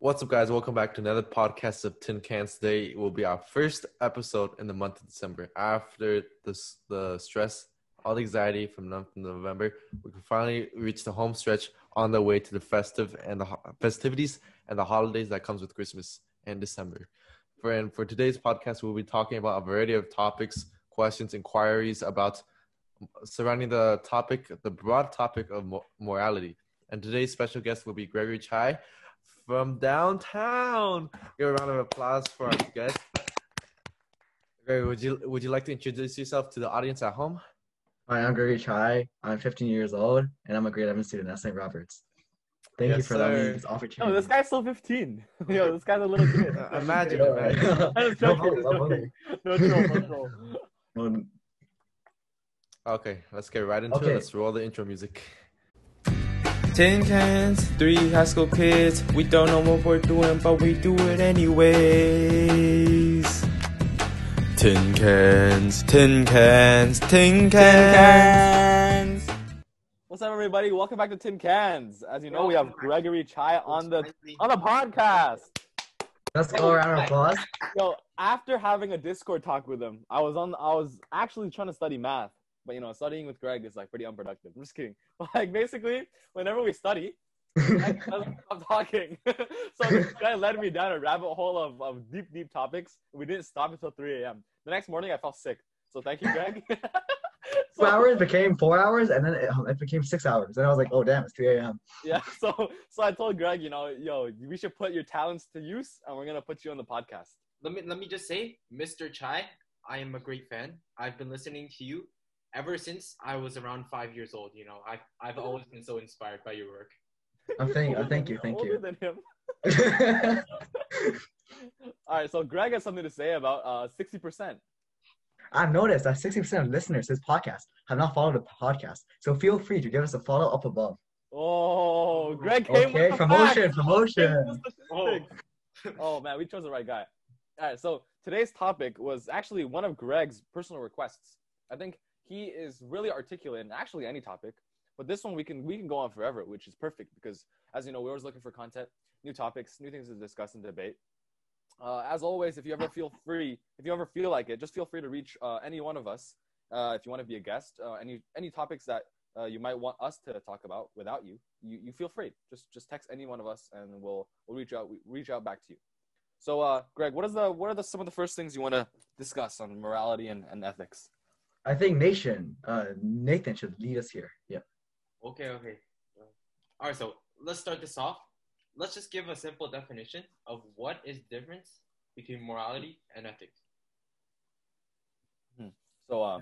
What's up, guys? Welcome back to another podcast of Tin Cans. Today will be our first episode in the month of December. After this, the stress, all the anxiety from November, we can finally reach the home stretch on the way to the festive and the festivities and the holidays that comes with Christmas and December. For and for today's podcast, we'll be talking about a variety of topics, questions, inquiries about surrounding the topic, the broad topic of mo- morality. And today's special guest will be Gregory Chai from downtown. Give a round of applause for our guest. Gregory, would you would you like to introduce yourself to the audience at home? Hi, I'm Gregory Chai. I'm 15 years old, and I'm a grade 11 student at St. Robert's. Thank you Yes, for allowing sir. me this Oh, opportunity. this guy's still 15. Yo, this guy's a little kid. Uh, imagine, Yeah, imagine. right. I'm No joking, problem, I no joking. No troll, no troll. Okay, let's get right into Okay. it. Let's roll the intro music. Tin cans, three high school kids. We don't know what we're doing, but we do it anyways. Tin cans, tin cans, tin cans. What's up, everybody? Welcome back to Tin Cans. As you know, we have Gregory Chai on the on the podcast. Let's go around of applause. Yo, after having a Discord talk with him, I was on. I was actually trying to study math, but you know, studying with Greg is like pretty unproductive. I'm just kidding. But like, basically, whenever we study, I doesn't stop talking. so this guy led me down a rabbit hole of, of deep, deep topics. We didn't stop until 3 a.m. The next morning, I felt sick. So thank you, Greg. Two hours became four hours, and then it, it became six hours. And I was like, oh, damn, it's 3 a.m. Yeah. So so I told Greg, you know, yo, we should put your talents to use, and we're gonna put you on the podcast. let me let me just say, Mr. Chai, I am a great fan. I've been listening to you ever since I was around five years old. You know, I've I've always been so inspired by your work. I'm thank, Older uh, thank you, thank older you. than him. All right. So Greg has something to say about uh 60%. I've noticed that 60% of listeners to this podcast have not followed the podcast. So feel free to give us a follow up above. Oh, Greg came Okay, with promotion, facts. promotion. Came with the statistics. oh man, we chose the right guy. All right, so today's topic was actually one of Greg's personal requests. I think he is really articulate in actually any topic, but this one we can we can go on forever, which is perfect because as you know, we're always looking for content, new topics, new things to discuss and debate. Uh, as always, if you ever feel free, if you ever feel like it, just feel free to reach uh, any one of us. Uh, if you want to be a guest, uh, any any topics that uh, you might want us to talk about without you, you, you feel free. Just just text any one of us, and we'll we'll reach out we reach out back to you. So, uh, Greg, what is the what are the some of the first things you want to discuss on morality and, and ethics? I think Nation, uh, Nathan should lead us here. Yeah. Okay, okay. All right, so let's start this off. Let's just give a simple definition of what is the difference between morality and ethics. So, uh,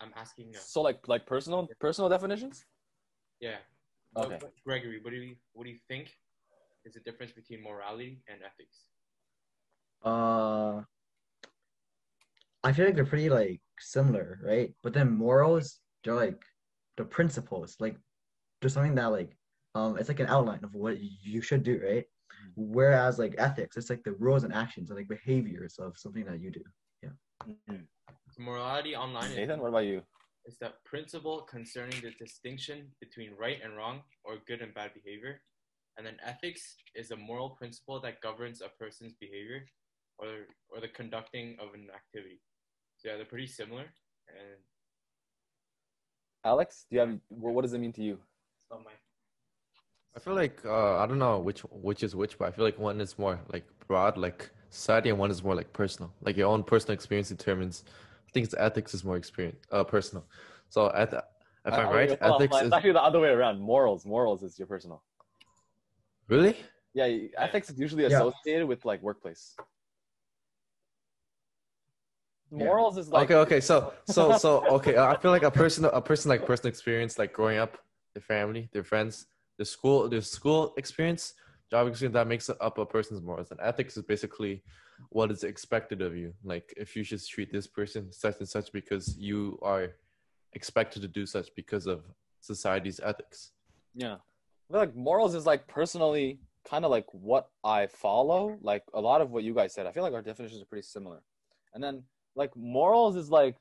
I'm asking. Uh, so like like personal personal definitions. yeah. Okay. What- Gregory, what do you what do you think is the difference between morality and ethics? Uh, I feel like they're pretty like similar, right? But then morals, they're like the principles, like there's something that like um it's like an outline of what you should do, right? Whereas like ethics, it's like the rules and actions and like behaviors of something that you do. So morality online is Nathan, what about you? It's that principle concerning the distinction between right and wrong or good and bad behavior. And then ethics is a moral principle that governs a person's behavior or, or the conducting of an activity. So yeah, they're pretty similar. And Alex, do you have wh- what does it mean to you? so my I feel like uh, I don't know which which is which, but I feel like one is more like broad, like society, and one is more like personal. Like your own personal experience determines. I think it's ethics is more experience, uh, personal. So at the, if I'm oh, right, yeah, hold ethics hold on. is It's actually the other way around. Morals, morals is your personal. really. Yeah, ethics is usually Yeah. associated with like workplace. Yeah. Morals is like okay, okay. So, so, so, okay. Uh, I feel like a person, a person like personal experience, like growing up, their family, their friends, the school, their school experience, job experience that makes up a person's morals. And ethics is basically what is expected of you. Like if you should treat this person such and such because you are expected to do such because of society's ethics. Yeah. I feel like morals is like personally kind of like what I follow. Like a lot of what you guys said. I feel like our definitions are pretty similar. And then like morals is like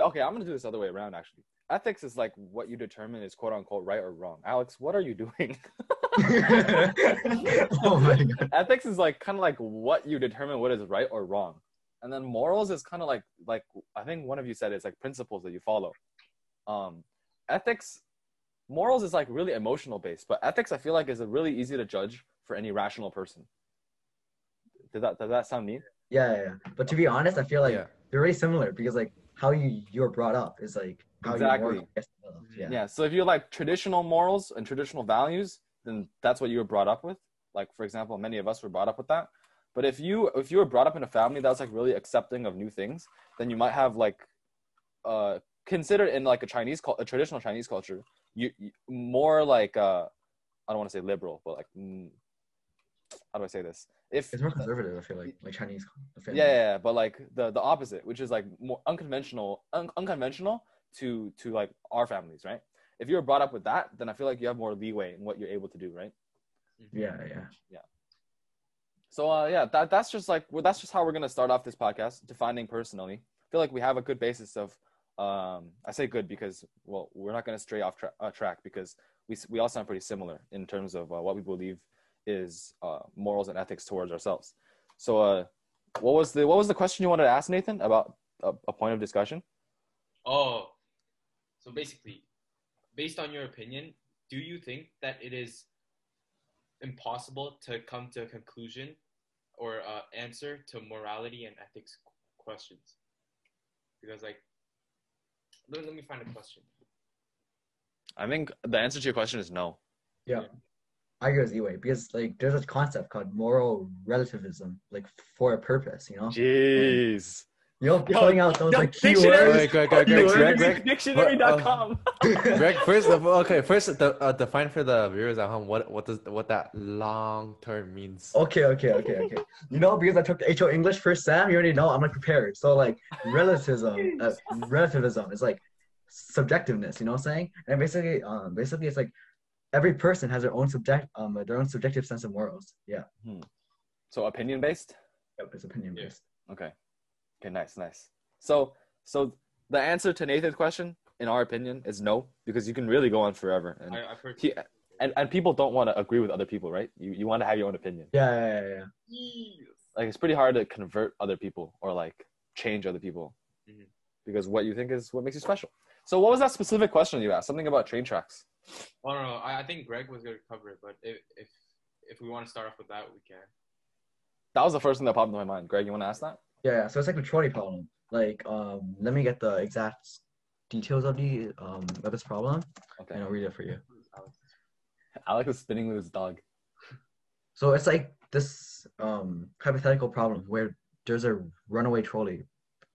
okay, I'm gonna do this other way around actually. ethics is like what you determine is quote unquote right or wrong. Alex, what are you doing? oh my god. ethics is like kind of like what you determine what is right or wrong and then morals is kind of like like i think one of you said it's like principles that you follow um ethics morals is like really emotional based but ethics i feel like is a really easy to judge for any rational person does that does that sound neat Yeah, yeah, yeah. But to be honest, I feel like yeah. they're really similar because like how you you're brought up is like how Exactly. you. Yeah. yeah so if you like traditional morals and traditional values then that's what you were brought up with like for example many of us were brought up with that but if you if you were brought up in a family that's like really accepting of new things then you might have like uh considered in like a chinese a traditional chinese culture you, you more like uh i don't want to say liberal but like how do i say this if It's more conservative. I feel like like Chinese. yeah, family. yeah, yeah, but like the the opposite, which is like more unconventional, un- unconventional to to like our families, right? If you're brought up with that, then I feel like you have more leeway in what you're able to do, right? yeah, yeah. yeah. So uh, yeah, that that's just like well, that's just how we're gonna start off this podcast, defining personally. I feel like we have a good basis of. Um, I say good because well, we're not gonna stray off tra- uh, track because we we all sound pretty similar in terms of uh, what we believe is uh, morals and ethics towards ourselves. So uh, what was the what was the question you wanted to ask Nathan about a, a point of discussion? Oh, so basically, based on your opinion, do you think that it is impossible to come to a conclusion or uh, answer to morality and ethics questions? Because, like, let, let me find a question. I think the answer to your question is no. I go with you, because like there's a concept called moral relativism, like for a purpose. You know, Jeez. you know, Yo, pulling out those yo, like dictionary- keywords. Wait, Greg, Greg, Greg, Greg, Greg, Dictionary.com. Greg, first, of- all, okay, first, the, uh, define for the viewers at home what what does what that long term means. Okay, okay, okay, okay. You know, because I took the HO English first Sam, you already know I'm like prepared. So like relativism, uh, relativism is like subjectiveness. You know what I'm saying? And basically, um, basically it's like every person has their own subject, um, their own subjective sense of morals. Yeah, So opinion based. yep, it's opinion based. Okay. Okay. Nice. Nice. So so the answer to Nathan's question, in our opinion, is no because you can really go on forever, and I, I've heard. he, and, and people don't want to agree with other people, right? You you want to have your own opinion. Yeah, yeah, yeah, yeah. Like it's pretty hard to convert other people or like change other people Mhm. because what you think is what makes you special. So what was that specific question you asked? Something about train tracks. Oh, no, no, I, I think Greg was going to cover it, but if, if, if we want to start off with that, we can. That was the first thing that popped into my mind. Greg, you want to ask that? Yeah, yeah. So it's like a trolley problem. Like, um, let me get the exact details of the um of this problem, Okay. and I'll read it for you. Alex is spinning with his dog. So it's like this um hypothetical problem where there's a runaway trolley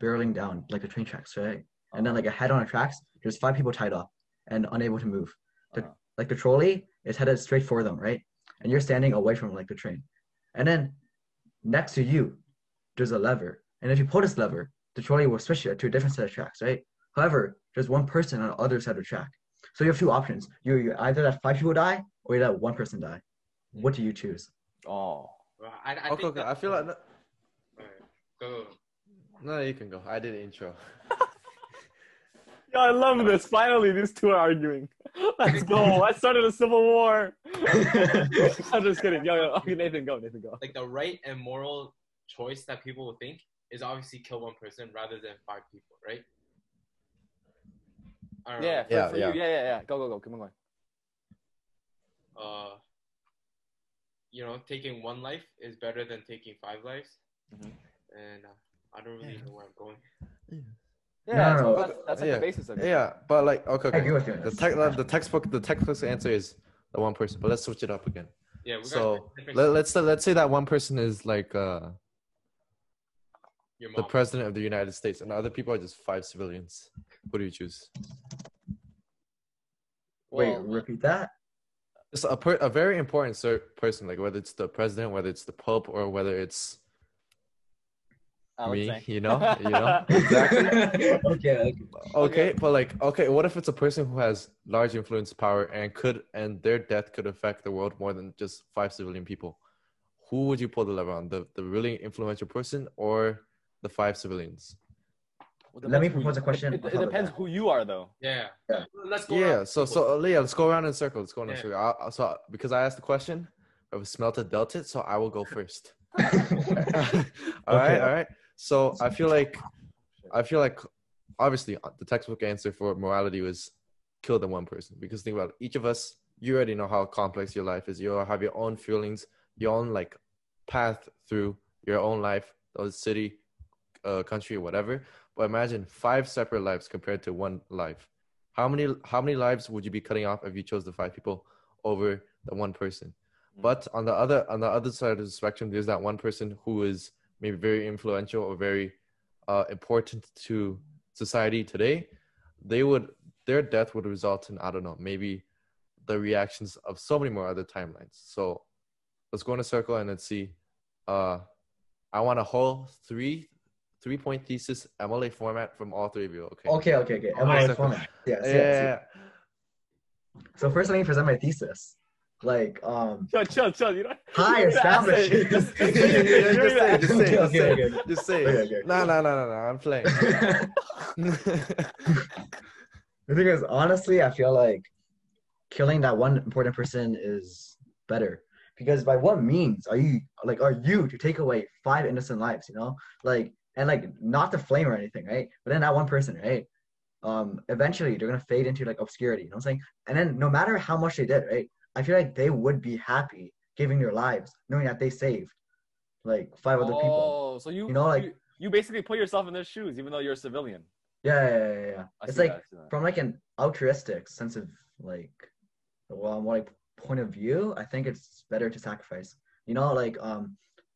barreling down like the train tracks, right? And then like ahead on the tracks, there's five people tied up and unable to move. The, Uh-huh. Like the trolley is headed straight for them, right? And you're standing away from like the train. And then next to you, there's a lever. And if you pull this lever, the trolley will switch it to a different set of tracks, right? However, there's one person on the other side of the track. So you have two options. You you either let five people die or you let one person die. What do you choose? Oh. Well, I, I okay, think okay. that- I feel like Alright, go. no, you can go. I did the intro. Yo, I love this. Finally, these two are arguing. Let's go. I started a civil war. I'm just kidding. Yo, yo, okay, Nathan, go. Nathan, go. Like the right and moral choice that people will think is obviously kill one person rather than five people, right? I don't know. Yeah, for, Yeah, for yeah. You. yeah, yeah, yeah. Go, go, go. Come on, going. uh, you know, taking one life is better than taking five lives. Mhm. And uh, I don't really know where I'm going. Yeah, No, that's, no, that's, that's like yeah. the basis of it. Yeah, but like okay, okay. with you. on The this. tech, the textbook, the textbook's answer is the one person. But let's switch it up again. Yeah, we got So different let, let's let's say that one person is like uh, the president of the United States, and other people are just five civilians. What do you choose? Wait, Well, repeat that. It's a per, a very important cer- person, like whether it's the president, whether it's the pope, or whether it's Alex me. saying. You know, you know exactly. okay, okay. Okay, but like, okay, what if it's a person who has large influence, power, and could, and their death could affect the world more than just five civilian people? Who would you pull the lever on? The the really influential person or the five civilians? Well, Let me propose a question It, on it depends who you are, though. Yeah. Yeah. Let's go. Yeah. around So so Leah, let's go around in circles. Let's go around in Yeah. circle. I, I- so because I asked the question, I was smelted dealt it, so I will go first. all right, Okay. all right. So I feel like, I feel like, obviously, uh, the textbook answer for morality was kill the one person. Because think about it, each of us, you already know how complex your life is. You have your own feelings, your own like path through your own life, or city, uh, country, whatever. But imagine five separate lives compared to one life. How many how many lives would you be cutting off if you chose the five people over the one person? But on the other on the other side of the spectrum, there's that one person who is maybe very influential or very uh, important to society today. They would their death would result in I don't know maybe the reactions of so many more other timelines. So let's go in a circle and let's see. Uh, I want a whole three three point thesis MLA format from all three of you. Okay. Okay, okay, okay. MLA format. Yes, Yeah. yes, yes. So first, let me present my thesis. Like, um, Chill, chill, chill. You don't. high you don't have to say it. established. Just, just say it. Just say it, just say it, just say okay, it. okay. Just say Okay, it. okay. No, no, no, no, no. I'm playing. The thing is, honestly, I feel like killing that one important person is better because by what means are you like are you to take away five innocent lives? You know, like and like not to flame or anything, right? But then that one person, right? Um, eventually they're gonna fade into like obscurity. You know what I'm saying? And then no matter how much they did, right? I feel like they would be happy giving their lives, knowing that they saved like five other people. Oh, so you You know, like- you, you basically put yourself in their shoes, even though you're a civilian. Yeah, yeah, yeah, yeah. It's like that, I see that. from like an altruistic sense of like well like point of view i think it's better to sacrifice you know like um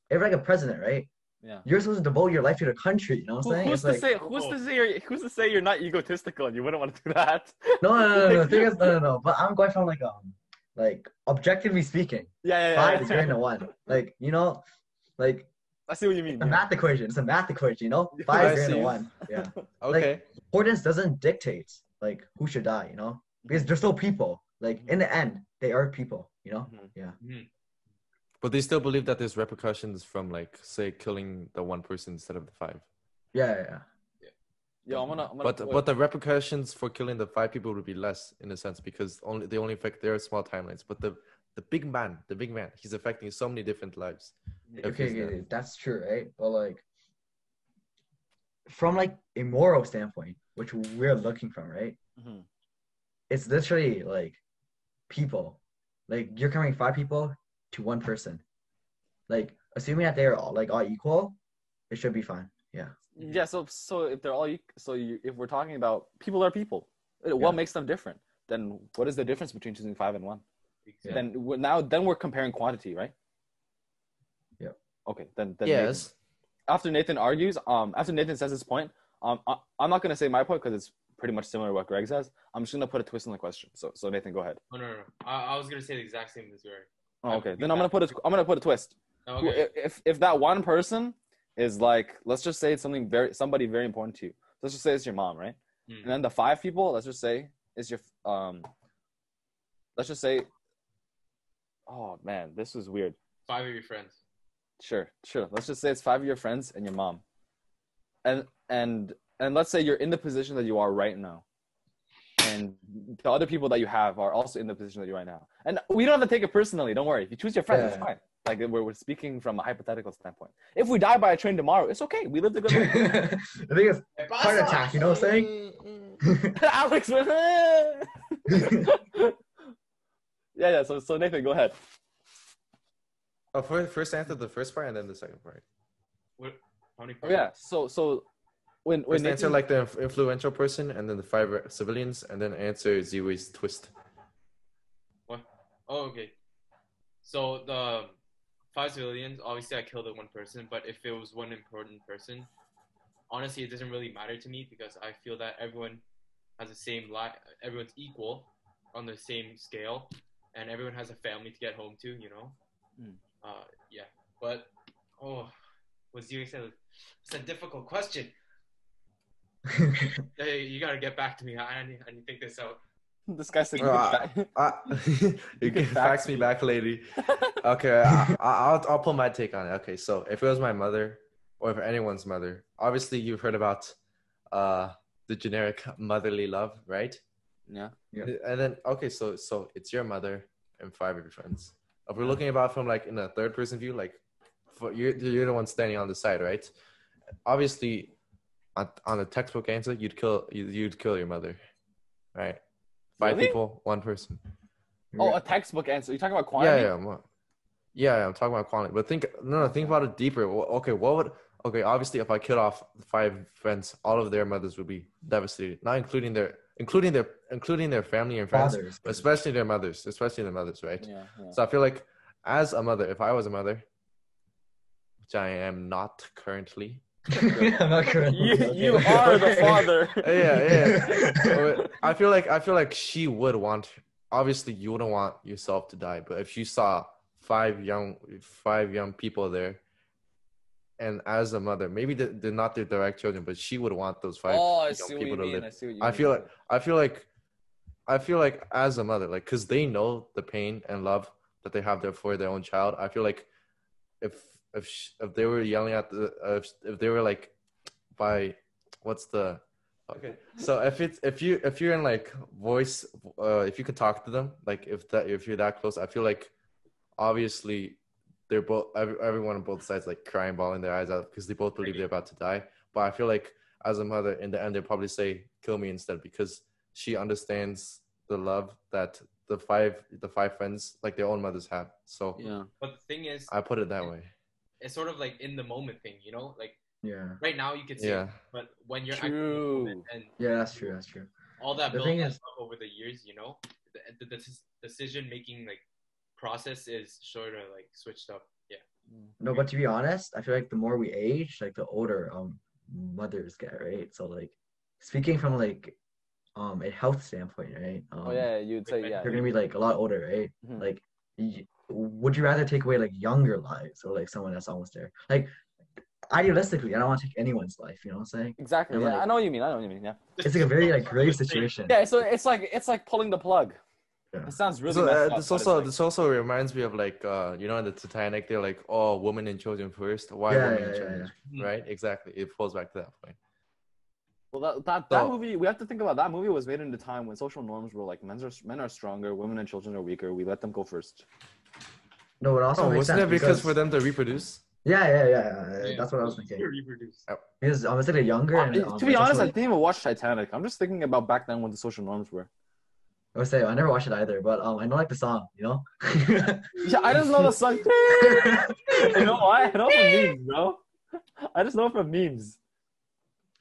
if like a president right yeah. you're supposed to devote your life to the country you know what i'm saying who's it's to like say? Who's to say? You're, who's to say you're not egotistical and you wouldn't want to do that? no no no no, no. The thing is, no no no but i'm going from like um like objectively speaking Yeah, yeah, five is greater than one like you know like I see what you mean. a yeah. math equation it's a math equation you know five I is greater than one yeah okay. importance doesn't dictate like who should die you know because they're still people like in the end they are people you know Mhm. yeah But they still believe that there's repercussions from like say killing the one person instead of the five. yeah yeah, yeah. I'm gonna. I'm gonna But put- but the repercussions for killing the five people would be less in a sense because only they only affect their small timelines. But the the big man, the big man, he's affecting so many different lives. Okay, okay, that's true, right? But like, from like a moral standpoint, which we're looking from, right? Mhm. It's literally like people, like you're comparing five people to one person, like assuming that they're all like all equal, it should be fine. Yeah. Yeah. So so if they're all so you, if we're talking about people are people, uh, Yeah. what makes them different? Then what is the difference between choosing five and one? Yeah. Then now then we're comparing quantity, right? Yeah. Okay. Then, then Nathan- yes. after Nathan argues, um, after Nathan says his point, um, I, I'm not gonna say my point because it's pretty much similar to what Greg says. I'm just gonna put a twist in the question. So, so Nathan, go ahead. Oh no, no, no. I, I was gonna say the exact same as Gary. Oh, okay. Then I'm gonna put a, I'm gonna put a twist. Oh, okay. If if that one person is like, let's just say it's something very somebody very important to you. Let's just say it's your mom, right? Mm. And then the five people, let's just say is your um. Let's just say. Oh man, this is weird. Five of your friends. Sure, sure. Let's just say it's five of your friends and your mom. And and and let's say you're in the position that you are right now. And the other people that you have are also in the position that you're right now. And we don't have to take it personally. Don't worry. If you choose your friends, it's fine. Like we're, we're speaking from a hypothetical standpoint. If we die by a train tomorrow, it's okay. We lived a good life. the thing is, heart attack. You know what I'm saying? Mm, mm. Alex, yeah, yeah. So, so Nathan, go ahead. Oh, first, first answer the first part and then the second part. What? How many? Oh, yeah. So, so when when First answer Nathan, like the influential person and then the five civilians and then answer Ziwi's twist. What? Oh, okay. So the five civilians, obviously I killed the one person, but if it was one important person, honestly, it doesn't really matter to me because I feel that everyone has the same life, everyone's equal on the same scale, and everyone has a family to get home to, you know? Mm. Uh, yeah. But, oh, was you said, it's a difficult question. Hey, you gotta get back to me. I, I, need, I need to think this out. this guy said, ah, you can fax fax me me. back, lady. Okay, I, I- I'll I'll put my take on it. Okay, so if it was my mother or if anyone's mother, obviously you've heard about uh the generic motherly love, right? Yeah. Yeah. And then okay, so so it's your mother and five of your friends. If we're looking about from like in a third person view, like for you're you're the one standing on the side, right? Obviously, on, on the textbook answer, you'd kill you, you'd kill your mother, right? Five Really? people, one person. Oh, a textbook answer. You're talking about Yeah, quantity? yeah, I'm, yeah, yeah. I'm talking about quantity, but think no, no. Think about it deeper. Well, Okay, what would okay? Obviously, if I killed off five friends, all of their mothers would be devastated, not including their including their including their family and friends, Fathers. but especially their mothers, especially their mothers, right? Yeah. yeah. So I feel like as a mother, if I was a mother, which I am not currently, I'm not currently. You, you are the father. yeah, yeah. I feel like I feel like she would want. Obviously, you wouldn't want yourself to die, but if you saw five young five young people there, and as a mother, maybe they're, they're not their direct children, but she would want those five oh, I young see what you people to mean. live. I see what you I mean. feel like I feel like I feel like as a mother, like because they know the pain and love that they have there for their own child. I feel like if if sh- if they were yelling at the uh, if if they were like by what's the okay. So if it's if you if you're in like voice uh if you could talk to them like if that if you're that close i feel like obviously they're both every, everyone on both sides like crying bawling their eyes out because they both believe they're about to die. But i feel like as a mother in the end they'll probably say kill me instead because she understands the love that the five the five friends like their own mothers have. So yeah. But the thing is, i put it that way it's sort of like in the moment thing, you know. Like Yeah. right now, you can see, yeah it, but when you're actually in the True. moment and Yeah, that's true. That's true. all that The built thing up is- over the years, you know, the, the, the decision making like process is sort of like switched up. Yeah. No, but to be honest, I feel like the more we age, like the older um mothers get, right? So like speaking from like um a health standpoint, right? Um, Oh yeah, you'd say yeah. They're gonna be like a lot older, right? Mhm. Like, y- would you rather take away like younger lives or like someone that's almost there? Like, idealistically, I don't want to take anyone's life. You know what I'm saying? Exactly. And, Yeah, like- I know what you mean. I know what you mean. Yeah. It's like a very like grave situation. Yeah. So it's like it's like pulling the plug. Yeah. It sounds really. so, uh, this but it's also like- this also reminds me of like uh you know in the Titanic they're like oh women and children first why Yeah, women yeah, and yeah, children yeah. right exactly it falls back to that point Well, that that, that So- movie we have to think about. That movie was made in a time when social norms were like men are men are stronger, women and children are weaker. We let them go first. No, it also oh makes wasn't sense it because for them to reproduce Yeah, yeah, yeah, yeah. Yeah. That's what I was thinking. You reproduce. Because it's like a younger. And, um, to be it's honest, I also, like- didn't even watch Titanic. I'm just thinking about back then what the social norms were. I would say I never watched it either, but um, I know like the song, you know. Yeah, I just know the song. you know why? I know from memes, bro. I just know from memes.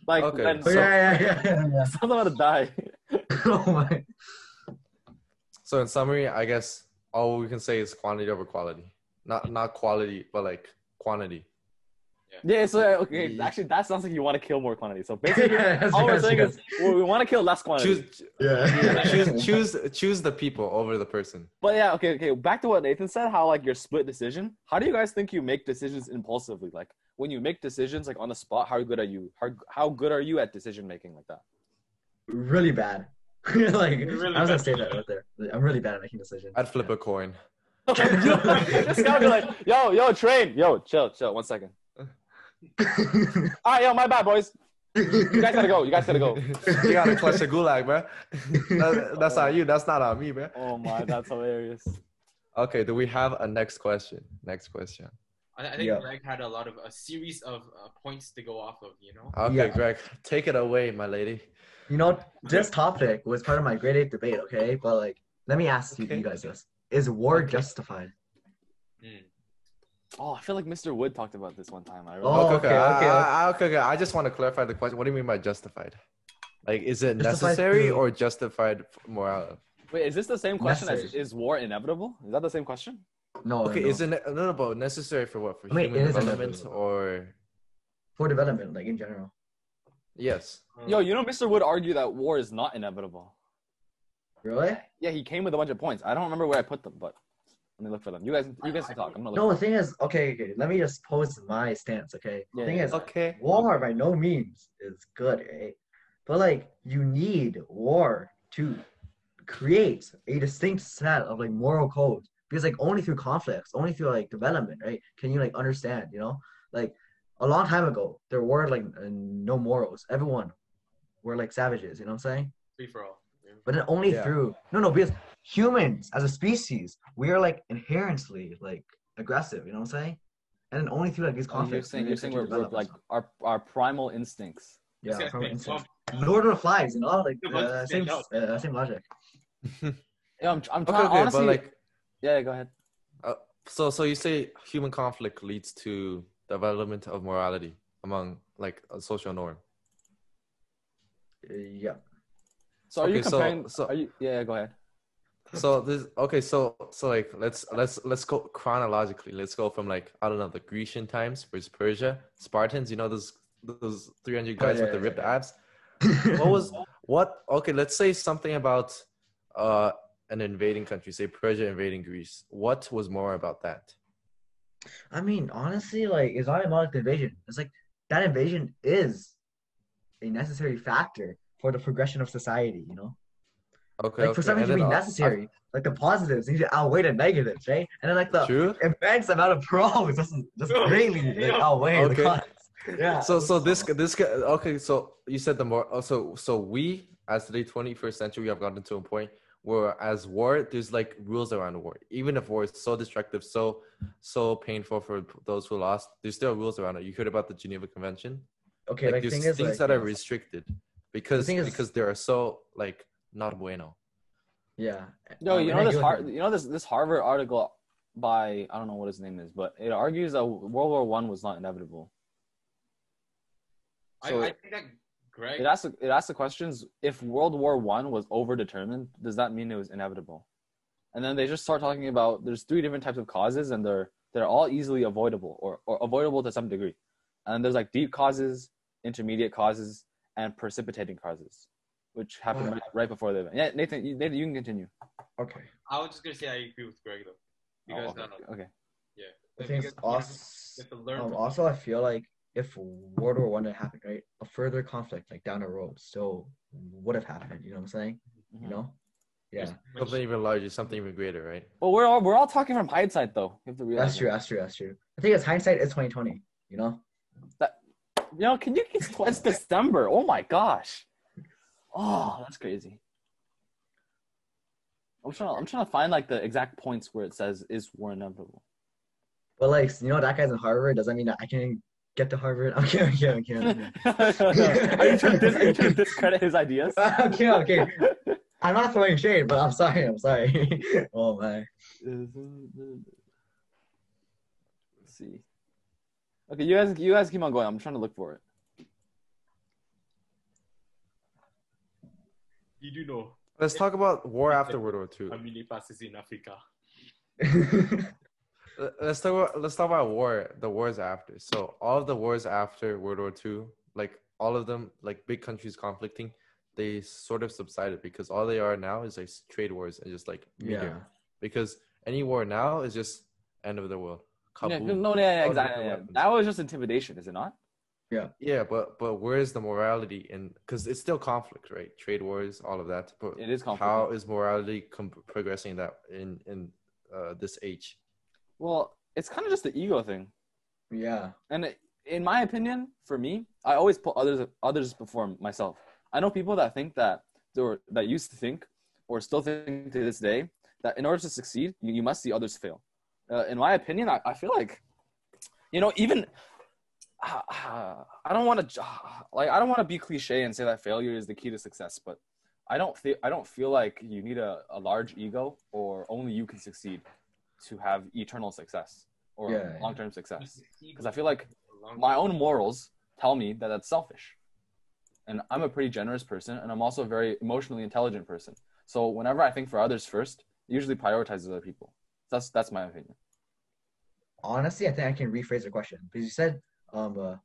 Like Okay, when Oh, So- yeah, yeah, yeah, yeah, yeah. something about to die. oh my. so in summary I guess all we can say is quantity over quality not not quality but like quantity Yeah, yeah so uh, okay, Yeah. actually, that sounds like you want to kill more quantity. So basically, Yeah, that's- all we're saying good. is well, we want to kill less quantity. choose Yeah. choose choose choose the people over the person But yeah, okay, okay. Back to what Nathan said, how like your split decision. How do you guys think you make decisions impulsively? Like when you make decisions like on the spot, how good are you? How how good are you at decision making like that? really bad. like really I was gonna say that right there. I'm really bad at making decisions. I'd flip a coin this guy would be like, yo, yo, train, yo, chill, chill, one second. All right, yo, my bad, boys. You guys gotta go. You guys gotta go. you gotta clutch the gulag bro That- that's on you that's not on me bro Oh my, that's hilarious. okay do we have a next question next question I, I think Yeah. Greg had a lot of a series of uh, points to go off of. You know. okay Yeah. Greg take it away my lady You know, this topic was part of my grade eight debate, okay? But like, let me ask you, Okay. you guys this: Is war Okay. justified? Mm. Oh, I feel like Mr. Wood talked about this one time. I Oh, okay, okay, okay, okay, I, I, okay, okay. I just want to clarify the question. What do you mean by justified? Like, is it Justified necessary to- or justified f- moral? Wait, is this the same question as is war inevitable? Is that the same question? No. Okay, no. is it ne- no, no, but necessary for what? For I mean, human development or for development, like in general? Yes? Yo, you know, Mr. Wood argued that war is not inevitable. Really? Yeah, he came with a bunch of points. I don't remember where I put them, but let me look for them. You guys, you guys can talk. I'm gonna No, the thing is, okay, okay. Let me just pose my stance, okay? The Yeah, thing yeah. is, Okay. war by no means is good, right? But like, you need war to create a distinct set of like moral codes because like only through conflicts, only through like development, right, can you like understand, you know? Like a long time ago, there were like uh, no morals. Everyone we're like savages. You know what I'm saying? Free for all. Yeah. But then only Yeah. through no, no, because humans as a species, we are like inherently like aggressive. You know what I'm saying? And then only through like these Oh, you're conflicts. saying we you're saying we're, we're like our our primal instincts. yeah, This from guy's instance. Lord of the Flies, you know, like You're about to uh, same uh, same logic. Yeah, I'm I'm Okay, trying okay, honestly. but like, yeah, go ahead. uh, so so you say human conflict leads to development of morality among like a social norm. Uh, yeah. So are you Okay, so- comparing? so- are you? Yeah, yeah, go ahead. So this okay, so so like let's let's let's go chronologically. Let's go from like I don't know the Grecian times versus Persia, Spartans. You know those those three hundred guys yeah, with the yeah, ripped yeah. abs. What was what? Okay, let's say something about uh an invading country, say Persia invading Greece. What was more about that? I mean, honestly, like it's not about the invasion. It's like that invasion is a necessary factor for the progression of society. You know, Okay, like for something and to be then, uh, necessary, like the positives need to outweigh the negatives, right? And then like the True. immense amount of pros doesn't just No, greatly like, yeah. outweigh Okay. the cons. Yeah. So so this this okay so you said the more also so we as the 21st century we have gotten to a point where as war there's like rules around war even if war is so destructive so so painful for those who lost there's still rules around it you heard about the Geneva Convention okay, like like, there's thing is, things like, that are restricted because thing is- because they are so like not bueno yeah. No, Um, you and know this agree Har- you. you know this this Harvard article by I don't know what his name is, but it argues that World War One was not inevitable. So I, I think that Greg. It asks it asks the questions: If World War One was overdetermined, does that mean it was inevitable? And then they just start talking about there's three different types of causes, and they're they're all easily avoidable or, or avoidable to some degree. And there's like deep causes, intermediate causes, and precipitating causes, which happen right, right before the event. Yeah, Nathan, you, Nathan, you can continue. Okay. I was just gonna say I agree with Greg though, Oh, because okay. uh, okay. yeah, The thing is, because you also, have to learn um, also, I feel like if World War One had happened, right, a further conflict like down the road still would have happened. You know what I'm saying? Mhm. You know? Yeah, something even larger something even greater right Well, we're all we're all talking from hindsight, though. You have to that's true. That's true. That's true. I think it's hindsight is 2020. You know? That, You know, can you? It's, it's December. Oh my gosh. Oh, that's crazy. I'm trying. I'm trying to find like the exact points where it says is war inevitable. But like, you know, that guy's in Harvard doesn't mean that I can get to Harvard. I'm kidding. I'm kidding. I'm kidding. are you trying to dis- are you trying to discredit his ideas? I'm kidding. I'm kidding. I'm not throwing shade, but I'm sorry. I'm sorry. oh my. Let's see. Okay, you guys, you guys keep on going. I'm trying to look for it. You do know let's talk about war after World War II how many passes in Africa. Let- Let's talk about let's talk about war. The wars after. So all of the wars after World War II, like all of them, like big countries conflicting, they sort of subsided because all they are now is like trade wars and just like media. yeah. Because any war now is just end of the world. Yeah, Kaboom. no, yeah, yeah, exactly. yeah. That was just intimidation, is it not? Yeah yeah, but but where's the morality in? Because it's still conflict, right? Trade wars, all of that. But It is conflict. how is morality com- progressing that in in uh, this age? Well, it's kind of just the ego thing. Yeah. And it- in my opinion, for me, I always put others others before myself. I know people that think that or that used to think or still think to this day that in order to succeed, you, you must see others fail. Uh, in my opinion, I, I feel like, you know, even I don't want to like I don't want to be cliche and say that failure is the key to success, but I don't feel I don't feel like you need a, a large ego or only you can succeed to have eternal success or Yeah, yeah. long term success. Because I feel like my own morals tell me that that's selfish. And I'm a pretty generous person, and I'm also a very emotionally intelligent person. So whenever I think for others first, it usually prioritizes other people. That's that's my opinion. Honestly, I think I can rephrase the question because you said um uh,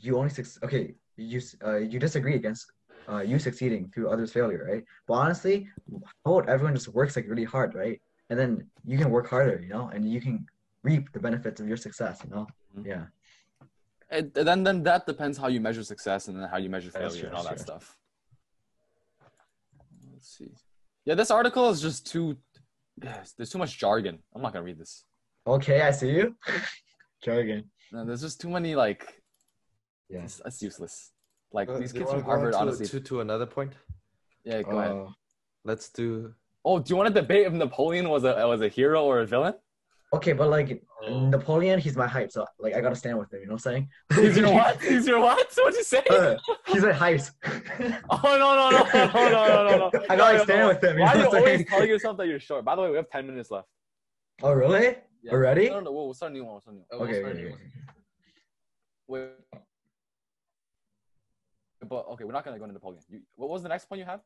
you only suc- okay you uh, you disagree against uh, you succeeding through others' failure, right? But honestly, how about everyone just works like really hard, right? And then you can work harder, you know, and you can reap the benefits of your success, you know? Mhm. Yeah. It, then then that depends how you measure success and then how you measure failure true, and all that that's stuff. Let's see. Yeah, this article is just too. Yes, there's too much jargon. I'm not gonna read this. Okay, I see you. Jargon. No, there's just too many like. Yeah. It's, that's useless. Like Uh, these kids wanna from go on Harvard, to, honestly. to to another point. yeah, go ahead. Uh, Let's do. Oh, do you want to debate if Napoleon was a was a hero or a villain? Okay, but like oh. Napoleon, he's my hype, so like I gotta stand with him. You know what I'm saying? He's your what? He's your what? What you say? Uh, he's my hype. oh no no no no no no no! I gotta no, stand no. with him. You Why know do you always saying? tell yourself that you're short? By the way, we have ten minutes left. Oh really? Yeah. Already? No no no. We'll, start a new one. We'll start a new one. Okay. We'll Wait. But okay, we're not gonna go into Napoleon. You, what was the next point you had?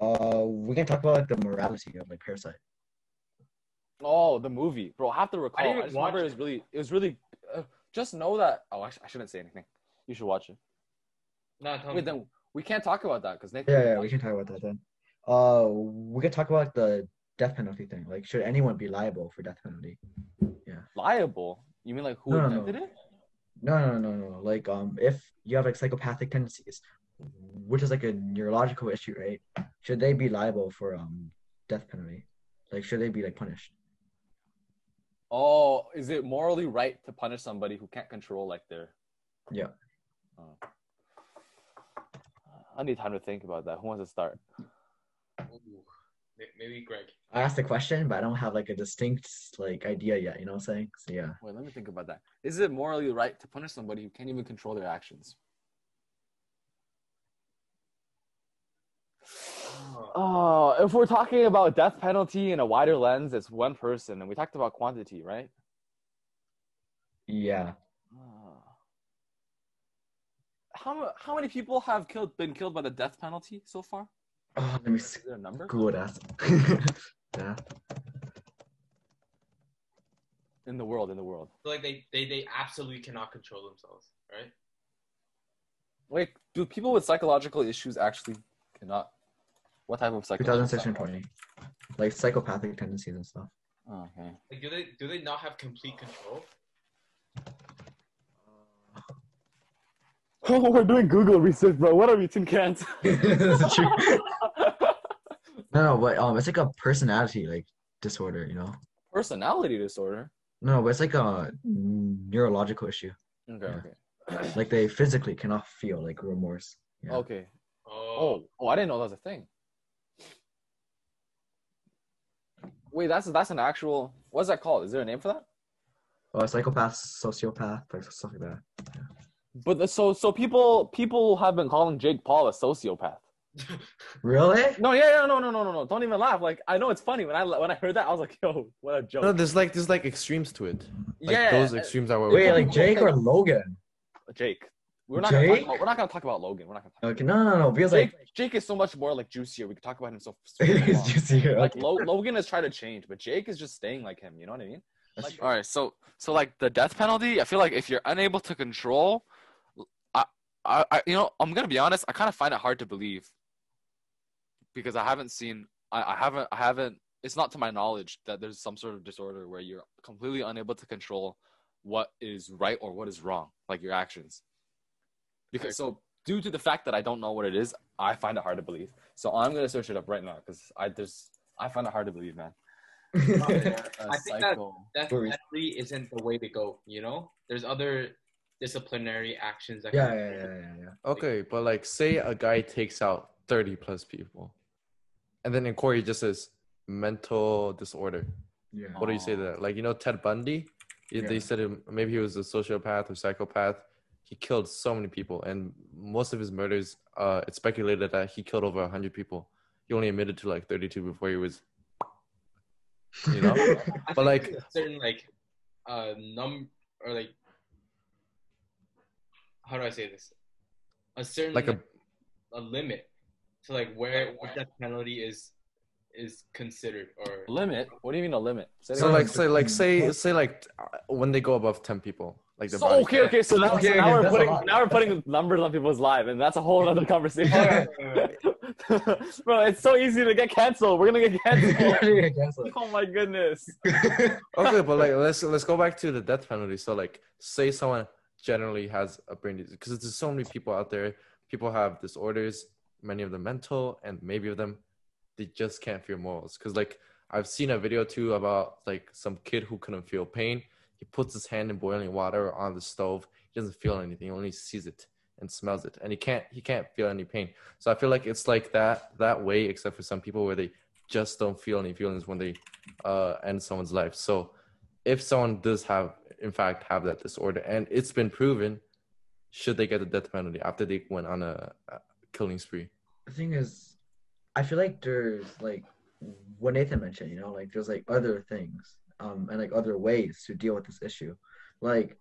Uh, we can talk about like the morality of like Parasite. Oh, the movie, bro. I have to recall. I, didn't just remember it was really, it was really. Uh, just know that. Oh, I, sh- I shouldn't say anything. You should watch it. No, tell me. Wait, then we can't talk about that because Nathan. Yeah, yeah, we can talk about that then. Uh, we can talk about the death penalty thing. Like, should anyone be liable for death penalty? Yeah. Liable. You mean like who No, no, no. invented it? No, no, no, no. Like, um, if you have like psychopathic tendencies, which is like a neurological issue, right? Should they be liable for um death penalty? Like, should they be like punished? Oh, is it morally right to punish somebody who can't control like their? Yeah. Oh. I need time to think about that. Who wants to start? Ooh. Maybe Greg. I asked the question, but I don't have like a distinct like idea yet. You know what I'm saying? So yeah. Wait, let me think about that. Is it morally right to punish somebody who can't even control their actions? Oh, if we're talking about death penalty in a wider lens, it's one person, and we talked about quantity, right? Yeah. Ah. How how many people have killed been killed by the death penalty so far? Oh, let me Is there a number Google that. yeah. in the world? In the world, So like they, they they absolutely cannot control themselves, right? wait, do people with psychological issues actually cannot? What type of psychological? 2020. Like psychopathic tendencies and stuff. Oh, okay. Like do they do they not have complete control? Oh, we're doing Google research, bro. What are we, tin cans? That's true. No, no, but um, it's like a personality like disorder, you know. Personality disorder. No, but it's like a neurological issue. Okay, Yeah. okay. Like they physically cannot feel like remorse. Yeah. Okay. Oh, Oh, oh, I didn't know that was a thing. Wait, that's that's an actual. What's that called? Is there a name for that? Uh, psychopath, sociopath, like stuff like that. But the, so so people people have been calling Jake Paul a sociopath. Really? No, yeah, yeah, no, no, no, no, no. Don't even laugh. Like I know it's funny when I when I heard that I was like, yo, what a joke. No, there's like there's like extremes to it. Like yeah, those extremes are what Wait, we're like Jake or Logan? Jake. We're not gonna talk about, we're not gonna talk about Logan. We're not gonna talk. Okay, no, no, no. Because Jake like Jake is so much more like juicier. We could talk about him so. so it's long. like okay. Lo- Logan has tried to change, but Jake is just staying like him. You know what I mean? Like, all right, so so like the death penalty, I feel like if you're unable to control, I, I, I you know, I'm gonna be honest, I kind of find it hard to believe because I haven't seen, I, I haven't, I haven't. It's not to my knowledge that there's some sort of disorder where you're completely unable to control what is right or what is wrong, like your actions. Because so due to the fact that I don't know what it is, I find it hard to believe. So I'm gonna search it up right now because I just I find it hard to believe, man. I think that- psycho. that Worries. definitely isn't the way to go. You know, there's other disciplinary actions that yeah, can yeah, yeah, yeah, yeah. Okay, but like say a guy takes out 30 plus people. And then in court he just says mental disorder. Yeah. What do you say to that? Like you know Ted Bundy? Yeah. They said maybe he was a sociopath or psychopath. He killed so many people and most of his murders uh it's speculated that he killed over 100 people. He only admitted to like 32 before he was you know? But, like- a certain like uh num or like how do I say this? A certain like a a limit to like where what death penalty is is considered or limit. What do you mean a limit? Say so like say like say say like uh, when they go above 10 people like the So, body okay, count. okay. So now, Okay, so now okay, we're putting now we're putting numbers on people's lives, and that's a whole other conversation. Bro, it's so easy to get canceled. We're gonna get canceled. oh my goodness. okay, but like let's let's go back to the death penalty. So like, say someone generally has a brain disease because there's so many people out there. People have disorders, many of them mental, and maybe of them they just can't feel morals. Because like I've seen a video too about like some kid who couldn't feel pain. He puts his hand in boiling water on the stove. He doesn't feel anything. He only sees it. and smells it, and he can't he can't feel any pain. So I feel like it's like that that way, except for some people where they just don't feel any feelings when they uh, end someone's life. So if someone does have in fact have that disorder and it's been proven, should they get the death penalty after they went on a, a killing spree? The thing is, I feel like there's like what Nathan mentioned, you know, like there's like other things, um, and like other ways to deal with this issue. Like,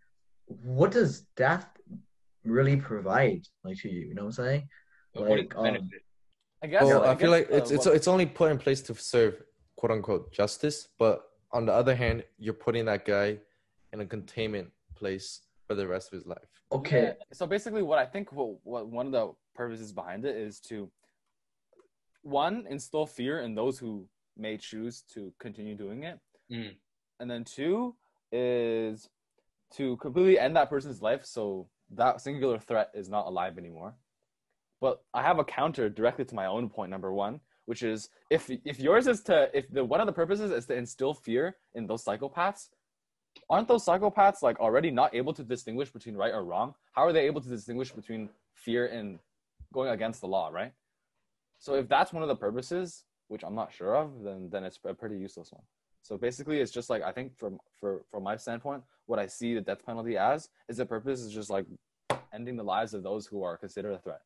what does death really provide, like to you? You know what I'm saying? But Like, the um, benefit? I guess. Well, I, I feel like it's uh, it's what- it's only put in place to serve quote unquote justice, but on the other hand, you're putting that guy in a containment place for the rest of his life. okay, Yeah, So basically, what I think what, what one of the purposes behind it is to one instill fear in those who may choose to continue doing it, Mm. and then two is to completely end that person's life so that singular threat is not alive anymore. But I have a counter directly to my own point number one, which is if if yours is to if the one of the purposes is to instill fear in those psychopaths, aren't those psychopaths like already not able to distinguish between right or wrong? How are they able to distinguish between fear and going against the law, right? So if that's one of the purposes, which I'm not sure of, then then it's a pretty useless one. So basically, it's just like I think from for from my standpoint, what I see the death penalty as is the purpose is just like ending the lives of those who are considered a threat.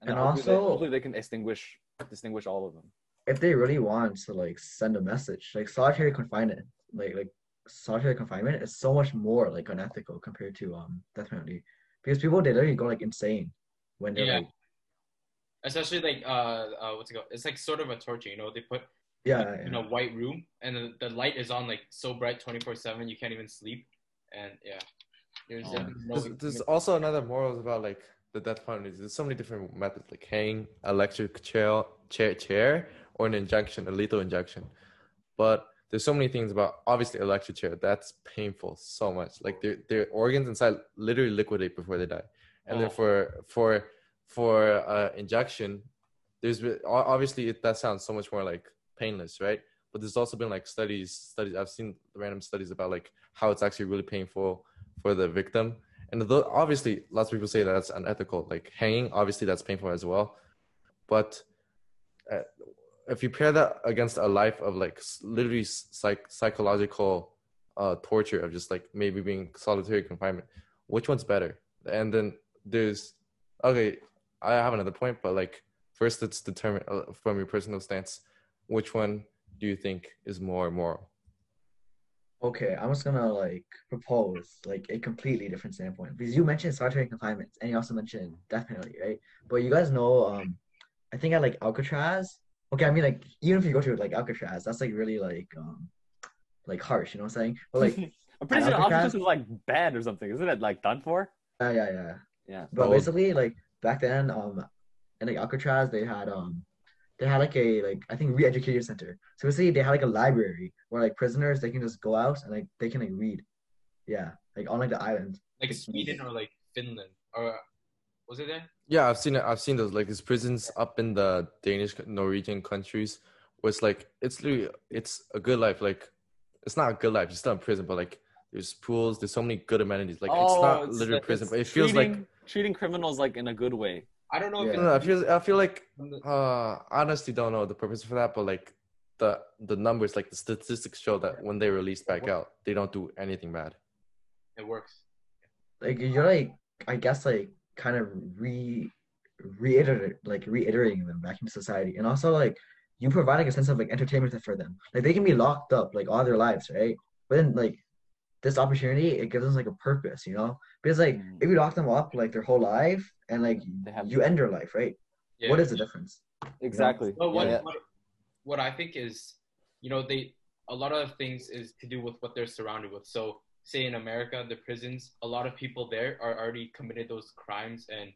And then hopefully, they, also- hopefully they can extinguish distinguish all of them. if they really want to like send a message, like solitary confinement, like like solitary confinement is so much more like unethical compared to um death penalty because people they literally go like insane when they're Yeah. like Especially like uh, uh what's it called? It's like sort of a torture, you know. They put yeah, in yeah. a white room and the, the light is on like so bright 24/7 you can't even sleep and yeah. There's Oh. no There's, there's also another morals about like the death penalty. There's so many different methods, like hanging, electric chair, chair, chair, or an injection, a lethal injection. But there's so many things about obviously electric chair. That's painful so much. Like their their organs inside literally liquidate before they die. And then Oh. for for for uh, injection, there's obviously it, that sounds so much more like painless, right? But there's also been like studies studies I've seen random studies about like how it's actually really painful for the victim. And though obviously lots of people say that's unethical. Like hanging, obviously that's painful as well. But uh, if you pair that against a life of like literally psych- psychological uh, torture of just like maybe being solitary confinement, which one's better? And then there's okay, I have another point, but like first let's determine uh, from your personal stance, which one do you think is more moral? Okay, I'm just gonna like propose like a completely different standpoint because you mentioned solitary confinement and you also mentioned death penalty, right? But you guys know, um, I think at like Alcatraz. Okay, I mean like even if you go to like Alcatraz, that's like really like um, like harsh. You know what I'm saying? But like, I'm pretty sure Alcatraz- Alcatraz was like banned or something. Isn't it like done for? yeah, yeah, yeah. Yeah. But Oh. basically, like back then, um, in like Alcatraz, they had um, they had like a like I think re-education center. So basically, they had like a library where like prisoners they can just go out and like they can like read. Yeah, like on like the island. like Sweden or like Finland or uh, was it there? Yeah, I've seen it. I've seen those like these prisons up in the Danish, Norwegian countries, where it's like it's literally it's a good life. Like it's not a good life. You're still in prison, but like there's pools. There's so many good amenities. Like it's not Oh, literally it's prison, but it feels treating, like treating criminals like in a good way. I don't know Yeah. if I don't. I feel I feel like uh honestly don't know the purpose for that, but like the the numbers, like the statistics show that when they release back out, they don't do anything bad. it works. Like you're like I guess like kind of re reiterate like reiterating them back into society, and also like you provide like a sense of like entertainment for them. Like they can be locked up like all their lives, right? But then like this opportunity, it gives them like a purpose, you know? Because like Mm. if you lock them up like their whole life and like have- you end your life, right? Yeah. What is the difference? Exactly. But what, Yeah. what what I think is, you know, they a lot of things is to do with what they're surrounded with. So, say in America, the prisons, a lot of people there are already committed those crimes, and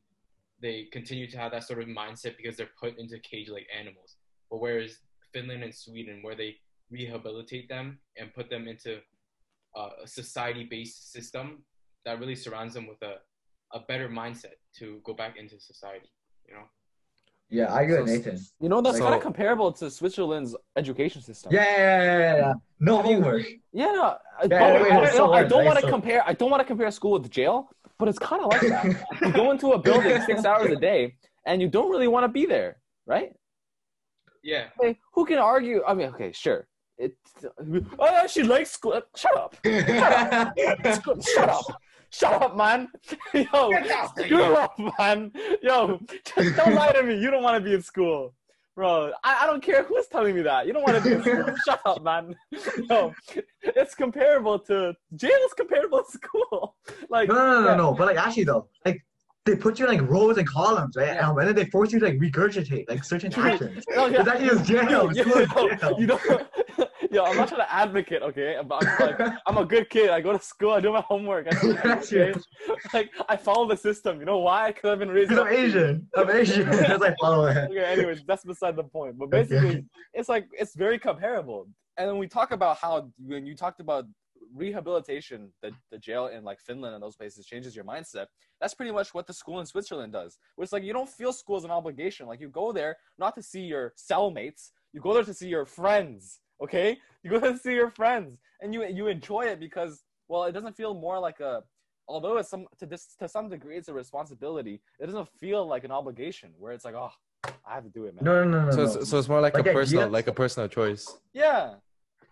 they continue to have that sort of mindset because they're put into cage like animals. But whereas Finland and Sweden, where they rehabilitate them and put them into uh, a society-based system that really surrounds them with a a better mindset to go back into society. You know. Yeah, I agree with So- Nathan. You know, that's So- kind of comparable to Switzerland's education system. Yeah, yeah, yeah, yeah, yeah. No Have you- homework. Yeah, no, I- Yeah, but wait, I, I so don't, I don't want to So- compare. I don't want to compare school with jail, but it's kind of like that. you go into a building six hours a day, and you don't really want to be there, right? Yeah. Okay, who can argue? I mean, okay, sure. It's oh, she likes school. Shut up. Shut, shut up. Shut up, man. Yo, shut up, man. Yo, just don't lie to me. You don't want to be in school. Bro, I, I don't care who's telling me that. You don't want to be in school. Shut up, man. Yo, it's comparable to jail is comparable to school. Like No, no, no, no, yeah. no. But like actually though, like they put you in like rows and columns, right? Yeah. And then they force you to like regurgitate like certain actions. Oh, yeah. It's actually just jail. Yo, School is jail. you don't, yo, I'm not trying to advocate, okay? But I'm like, I'm a good kid. I go to school. I do my homework. I do my okay? Like, I follow the system. You know why? Because I've been raised. Because I'm Asian. I'm Asian. Because I follow it. Okay, anyways, that's beside the point. But Okay. basically, it's like it's very comparable. And then we talk about how when you talked about rehabilitation, the, the jail in like Finland and those places changes your mindset. That's pretty much what the school in Switzerland does. Where it's like you don't feel school as an obligation. Like you go there not to see your cellmates, you go there to see your friends. Okay, you go to see your friends, and you you enjoy it because well, it doesn't feel more like a although it's some to this to some degree it's a responsibility. It doesn't feel like an obligation where it's like oh I have to do it, man. No, no, no, no. So no. it's, so it's more like, Like a ideas? personal like a personal choice. Yeah.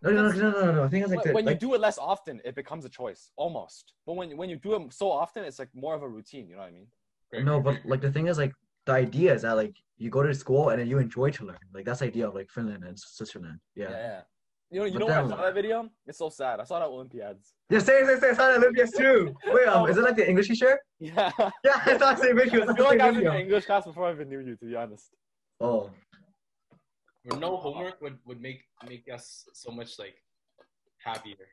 no, no, no, no, no, no. I think it's like, When, the, when like you do it less often, it becomes a choice almost. But when when you do it so often, it's like more of a routine. You know what I mean? no, but like the thing is like the idea is that like you go to school and then you enjoy to learn. Like that's the idea of like Finland and Switzerland. Yeah. Yeah. yeah. You know, you But know when I saw that video? It's so sad. I saw that at Olympiads. Yeah, same, same, same. Sign Olympias too. Wait, um, is it like the English teacher? Yeah. Yeah, I thought same video. I feel like I was in the English class before I even knew you, to be honest. Oh, Or no homework would, would make make us so much like happier.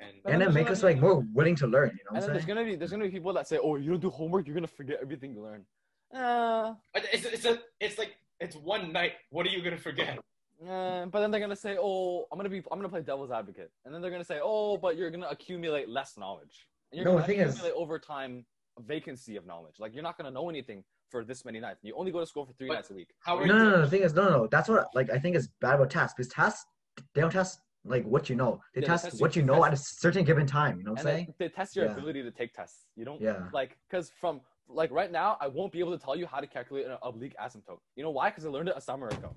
And But then and then make us like more willing to learn. You know And what I'm there's saying? gonna be there's gonna be people that say, "Oh, you don't do homework, you're gonna forget everything you learn." Uh, it's it's a it's like it's one night. What are you gonna forget? Uh, but then they're gonna say, "Oh, I'm gonna be, I'm gonna play devil's advocate," and then they're gonna say, "Oh, but you're gonna accumulate less knowledge, and you're No, gonna the thing is- over time a vacancy of knowledge. Like you're not gonna know anything for this many nights. You only go to school for three But nights a week. How are No, you? no, no. The thing is, no, no, no. That's what like I think is bad about tests because tests they don't test like what you know. They Yeah, they test test what you- you know test- at a certain given time. You know what I'm saying? they, they test your Yeah. ability to take tests. You don't Yeah. like because from like right now, I won't be able to tell you how to calculate an oblique asymptote. You know why? Because I learned it a summer ago.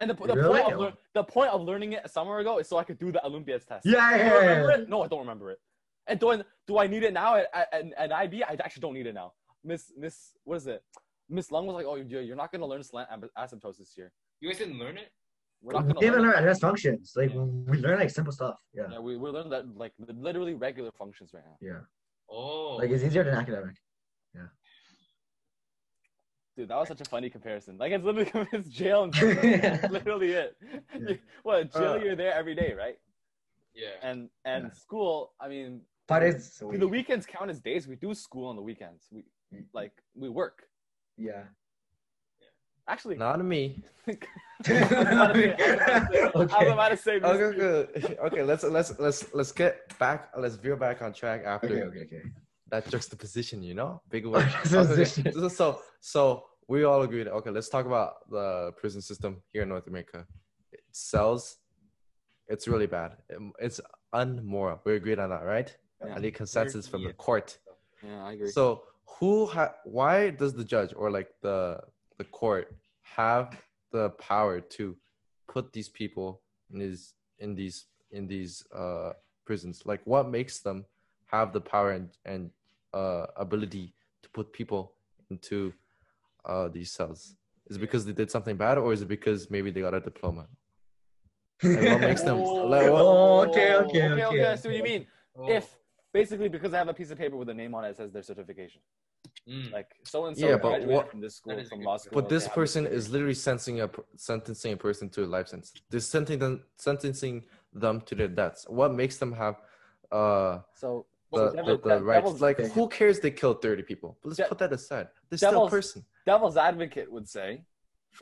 And the, the Really? point of lear- the point of learning it a summer ago is so I could do the Olympiads test. Yeah, Do yeah, yeah, remember it? No, I don't remember it. And do I, do I need it now at, at, at IB? I actually don't need it now. Miss Miss what is it? Miss Lung was like, "Oh, you're you're not gonna learn slant ab- asymptotes this year. You guys didn't learn it? We're not We gonna didn't learn." learn advanced functions. Like Yeah. we learn like simple stuff. Yeah, Yeah, we we learned that like literally regular functions right now. yeah. Oh, Like it's easier than academic. Dude, that was such a funny comparison. Like it's literally it's jail and That's literally it. Yeah. You- What jail? Uh, you're there every day, right? yeah. And and Yeah. school. I mean, Five days a do the weekends count as days? We do school on the weekends. We like we work. Yeah. Actually, Not me. I was about to say- I was Okay. about to say Okay, okay, okay. Let's let's let's let's get back. Let's veer back on track after Okay, okay, okay. That juxtaposition. You know, big word. Juxtaposition. Okay, so, so so we all agreed. Okay, let's talk about the prison system here in North America. It sells. It's really bad. It- It's unmoral. We agreed on that, right? Yeah. I need consensus from the court. Yeah, I agree. So who ha- why does the judge or like the the court have the power to put these people in these in these in these uh prisons? Like what makes them have the power and, and uh ability to put people into uh these cells? Is it because they did something bad or is it because maybe they got a diploma? Like, what makes them like, what- Oh, okay, okay, okay, okay, I see what you mean. Oh. If basically because I have a piece of paper with a name on it, it says their certification. Mm. Like so and so Yeah, but graduated what- from this school, That is a from good law school. But this person is literally sentencing a sentencing a person to a life sentence. They're sentencing them, sentencing them to their deaths. What makes them have uh so the, so the, devil- the de- rights? Like who cares they killed thirty people? But let's De- put that aside. They're still a devil's- person. devil's advocate would say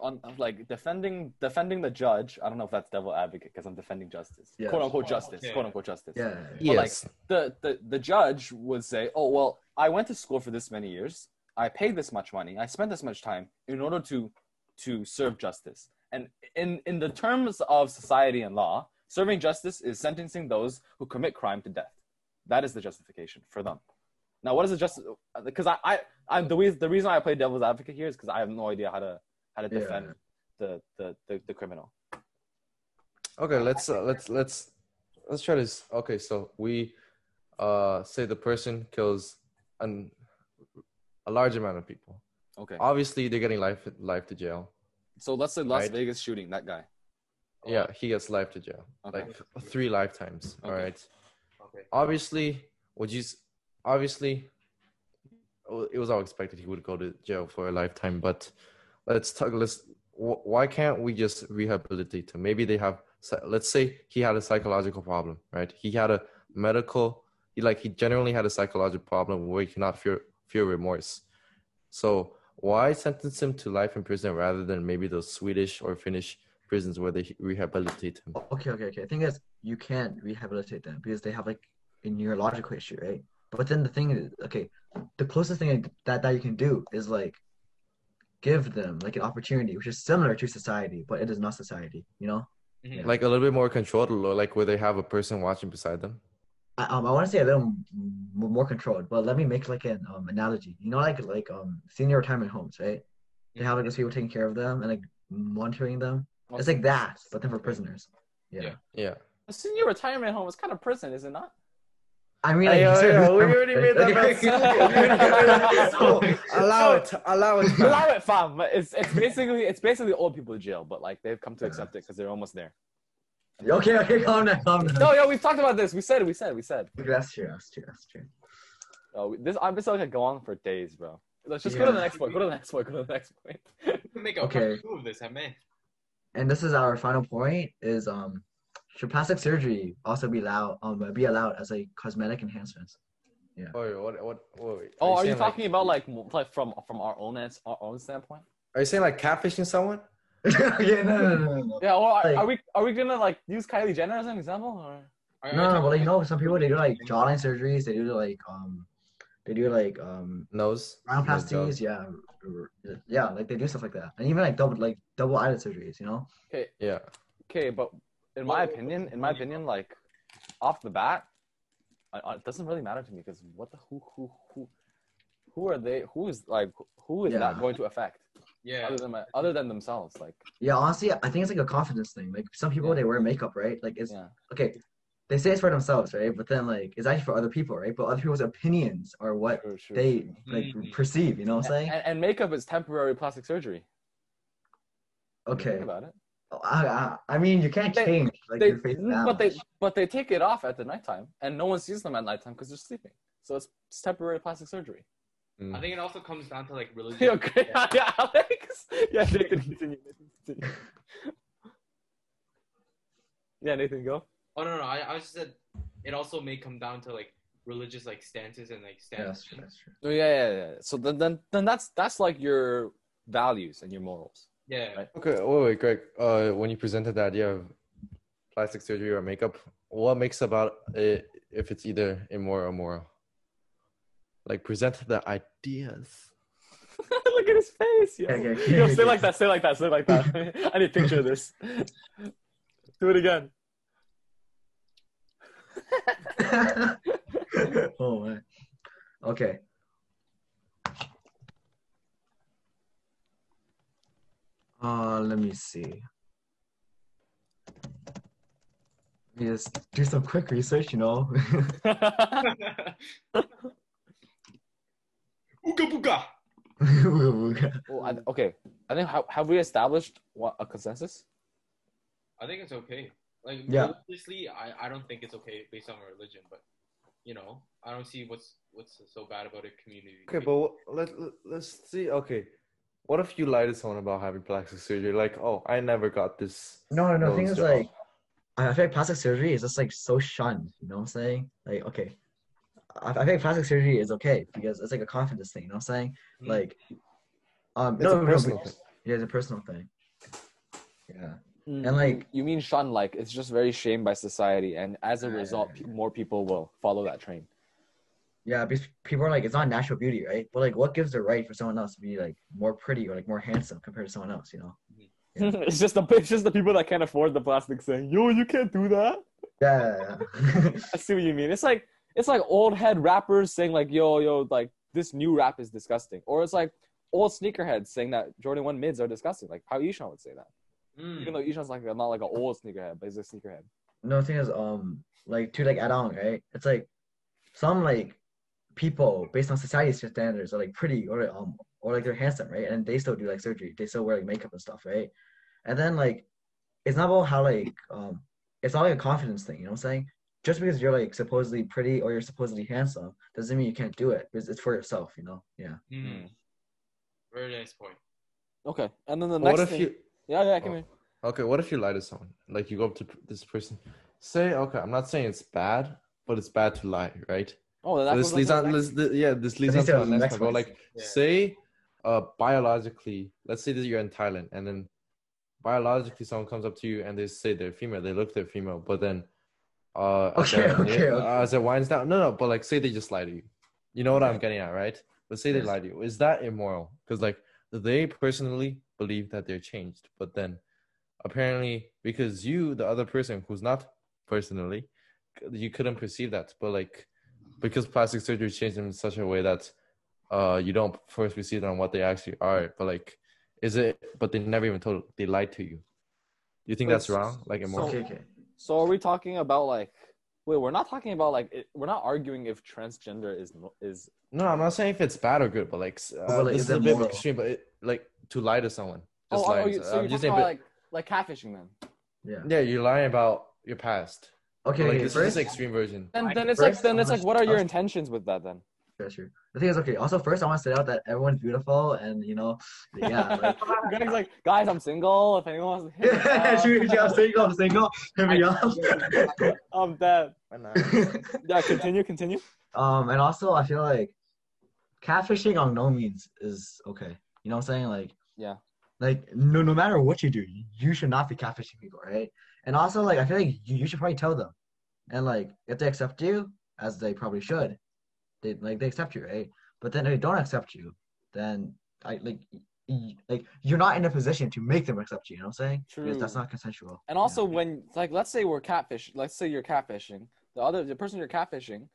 on like defending defending the judge i don't know if that's devil advocate because i'm defending justice Yeah. quote unquote Oh, justice okay. quote unquote justice Yeah. But, like, Yes. the, the the judge would say oh well i went to school for this many years i paid this much money i spent this much time in order to to serve justice and in in the terms of society and law serving justice is sentencing those who commit crime to death that is the justification for them Now, what is it just because I, I, I'm the reason the reason I play devil's advocate here is because I have no idea how to how to Yeah. defend the, the, the the criminal. Okay, let's uh, let's let's let's try this. Okay, so we uh say the person kills an a large amount of people. Okay. Obviously, they're getting life life to jail. So let's say Las Right. Vegas shooting that guy. Yeah, he gets life to jail, Okay. like three lifetimes. All Okay. right. Obviously, would you? Obviously, it was all expected he would go to jail for a lifetime. But let's talk. Let's. Why can't we just rehabilitate him? Maybe they have. Let's say he had a psychological problem, right? He had a medical. He like he generally had a psychological problem where he cannot feel feel remorse. So why sentence him to life in prison rather than maybe those Swedish or Finnish prisons where they rehabilitate them. Okay, okay, okay. The thing is, you can't rehabilitate them because they have like a neurological issue, right? But then the thing is, okay, the closest thing that that you can do is like give them like an opportunity, which is similar to society, but it is not society. You know, Mhm. like a little bit more controlled, or like where they have a person watching beside them. I, um, I want to say a little m- more controlled, but let me make like an um analogy. You know, like like um senior retirement homes, right? They have like those people taking care of them and like monitoring them. It's like that, but then for prisoners. Yeah. Yeah. Yeah. A senior retirement home is kind of prison, is it not? I mean, like, Hey, you yo, yo, we already made that Okay. mess. We already made that mess. So, allow it. Allow it. fam. Allow it, fam. But It's it's basically it's basically old people jail, but like they've come to accept it because they're almost there. Okay, okay, calm down, calm down. No, yo, we've talked about this. We said. We said. We said. That's true, that's true, that's true. Oh, this I'm just gonna go on for days, bro. Let's just go to the next point. Go to the next point. Go to the next point. Make a Okay. part of this, I mean. And this is our final point: is um, should plastic surgery also be allowed um be allowed as a cosmetic enhancement? Wait, what? What? Wait, wait. Oh, are you saying, talking like, about like like from from our own our own standpoint? Are you saying like catfishing someone? yeah, no, no, no, no, no. Yeah. Or are, Like- are we are we gonna like use Kylie Jenner as an example? Or No, no, talking but like, you know, some people they do like jawline surgeries. They do like um, they do like um, Nose. rhinoplasties. Yeah, r- r- yeah, like they do stuff like that, and even like double like double eyelid surgeries. You know? Okay, Yeah. okay, but in my opinion, in my opinion, like off the bat, I, I, it doesn't really matter to me because what the who who who who are they? Who is like who is Yeah. that going to affect Yeah. other than my, other than themselves? Like Yeah, honestly, I think it's like a confidence thing. Like some people Yeah. they wear makeup, right? Like it's yeah. okay. They say it's for themselves, right? But then like it's actually for other people, right? But other people's opinions are what True, true, they true. like Mhm. perceive. You know what I'm saying? And, and makeup is temporary plastic surgery. Okay. Think Okay. about it. I, I, I mean, you can't They- change like they, your face. that but they but they take it off at the nighttime, and no one sees them at nighttime because they're sleeping. So it's, it's temporary plastic surgery. Mm. I think it also comes down to like religion. Yeah, okay. yeah, Alex. Yeah, Nathan, continue. Nathan, continue. yeah, Nathan, go. Oh no, no, I, I just said it also may come down to like religious like stances and like Yeah, that's stances. true. That's true. Oh yeah, yeah, yeah. So then, then, then that's that's like your values and your morals. Yeah. Right. Okay. Wait, wait, Greg. Uh, when you presented the idea of plastic surgery or makeup, what makes about it if it's either immoral or moral? Like present the ideas. Look at his face. Yo. Okay, okay, Yo, okay. say like that. Say like that. Say like that. I need a picture of this. Do it again. oh man. Okay. Uh, let me see. Let me just do some quick research, you know. Ooga booga. well, I, okay. I think have, have we established what a consensus? I think it's okay. Like Yeah. religiously, I, I don't think it's okay based on religion, but you know, I don't see what's what's so bad about a community. Okay, but what- let, let let's see. Okay, what if you lie to someone about having plastic surgery? Like, oh, I never got this. no, no, no. The thing nose is, like, I I feel like plastic surgery is just like so shunned. You know what I'm saying? Like, okay, I, I feel like plastic surgery is okay because it's like a confidence thing. You know what I'm saying? Mhm. Like, um, It's no, a personal but- thing. Yeah, it's a personal thing. Yeah. Mm-hmm. And like- you mean shun like it's just very shamed by society, and as a result, more people will follow that train. Yeah, because people are like, it's not natural beauty, right? But like, what gives the right for someone else to be like more pretty or like more handsome compared to someone else? You know? Yeah. it's just the it's just the people that can't afford the plastic saying, "Yo, you can't do that." Yeah. yeah, yeah. I see what you mean. It's like it's like old head rappers saying like yo yo like this new rap is disgusting, or it's like old sneakerheads saying that Jordan One mids are disgusting, like how Ishan would say that. Mm. Even though Ishan's like not like an old sneakerhead, but he's a sneakerhead. No the thing is, um, like to like add on, right? It's like some like people based on society's standards are like pretty or um or like they're handsome, right? And they still do like surgery. They still wear like makeup and stuff, right? And then like it's not about how like um it's not like a confidence thing, you know what I'm saying? Just because you're like supposedly pretty or you're supposedly handsome doesn't mean you can't do it. It's, it's for yourself, you know? Yeah. Mm. Very nice point. Okay, and then the What next if thing, you? Yeah yeah, come Oh. here. Okay, what if you lie to someone? Like you go up to this person, say, okay, I'm not saying it's bad, but it's bad to lie, right? Oh, So that this leads on on. to This, th- yeah, this leads leads on to to the the next next one. Like, Yeah. say, uh, biologically, let's say that you're in Thailand, and then biologically someone comes up to you and they say they're female. They look they're female, but then, uh, as Okay, it- okay, uh, okay. as it winds down, no, no, but like, say they just lie to you. You know what I'm getting at, right? But say they lie to you. Is that immoral? Because like they personally believe that they're changed, but then apparently because you, the other person who's not personally, you couldn't perceive that. But like because plastic surgery changed them in such a way that uh you don't first perceive on what they actually are. But like, is it? But they never even told. They lied to you. You think Wait, that's wrong? Like immoral? Okay, okay. So are we talking about like? Wait, we're not talking about like. It, we're not arguing if transgender is is. No, I'm not saying if it's bad or good, but like, uh, But, like, this is is a it bit moral? extreme. But it, like to lie to someone, just oh, oh, you, So so you're just saying, about but- like like catfishing them. Yeah. yeah, you're lying about your past. Okay, like okay. this First, is extreme version. And then it's first, like then it's like what are your intentions with that then? That's sure. The thing is, okay. Also, first, I want to say out that everyone's beautiful, and you know, yeah. Like, Greg's like, guys, I'm single. If anyone wants to hit me up." Yeah, I'm single. I'm single. Hit me up. I'm dead. Why not? Yeah, continue, continue. um, and also, I feel like catfishing on no means is okay. You know what I'm saying? Like, Yeah. like no, no matter what you do, you should not be catfishing people, right? And also, like, I feel like you, you should probably tell them, and like, if they accept you, as they probably should, they like they accept you, right? But then if they don't accept you, then I like. Like you're not in a position to make them accept you. You know what I'm saying? Because that's not consensual. And also, when like let's say we're catfish, let's say you're catfishing, the other the person you're catfishing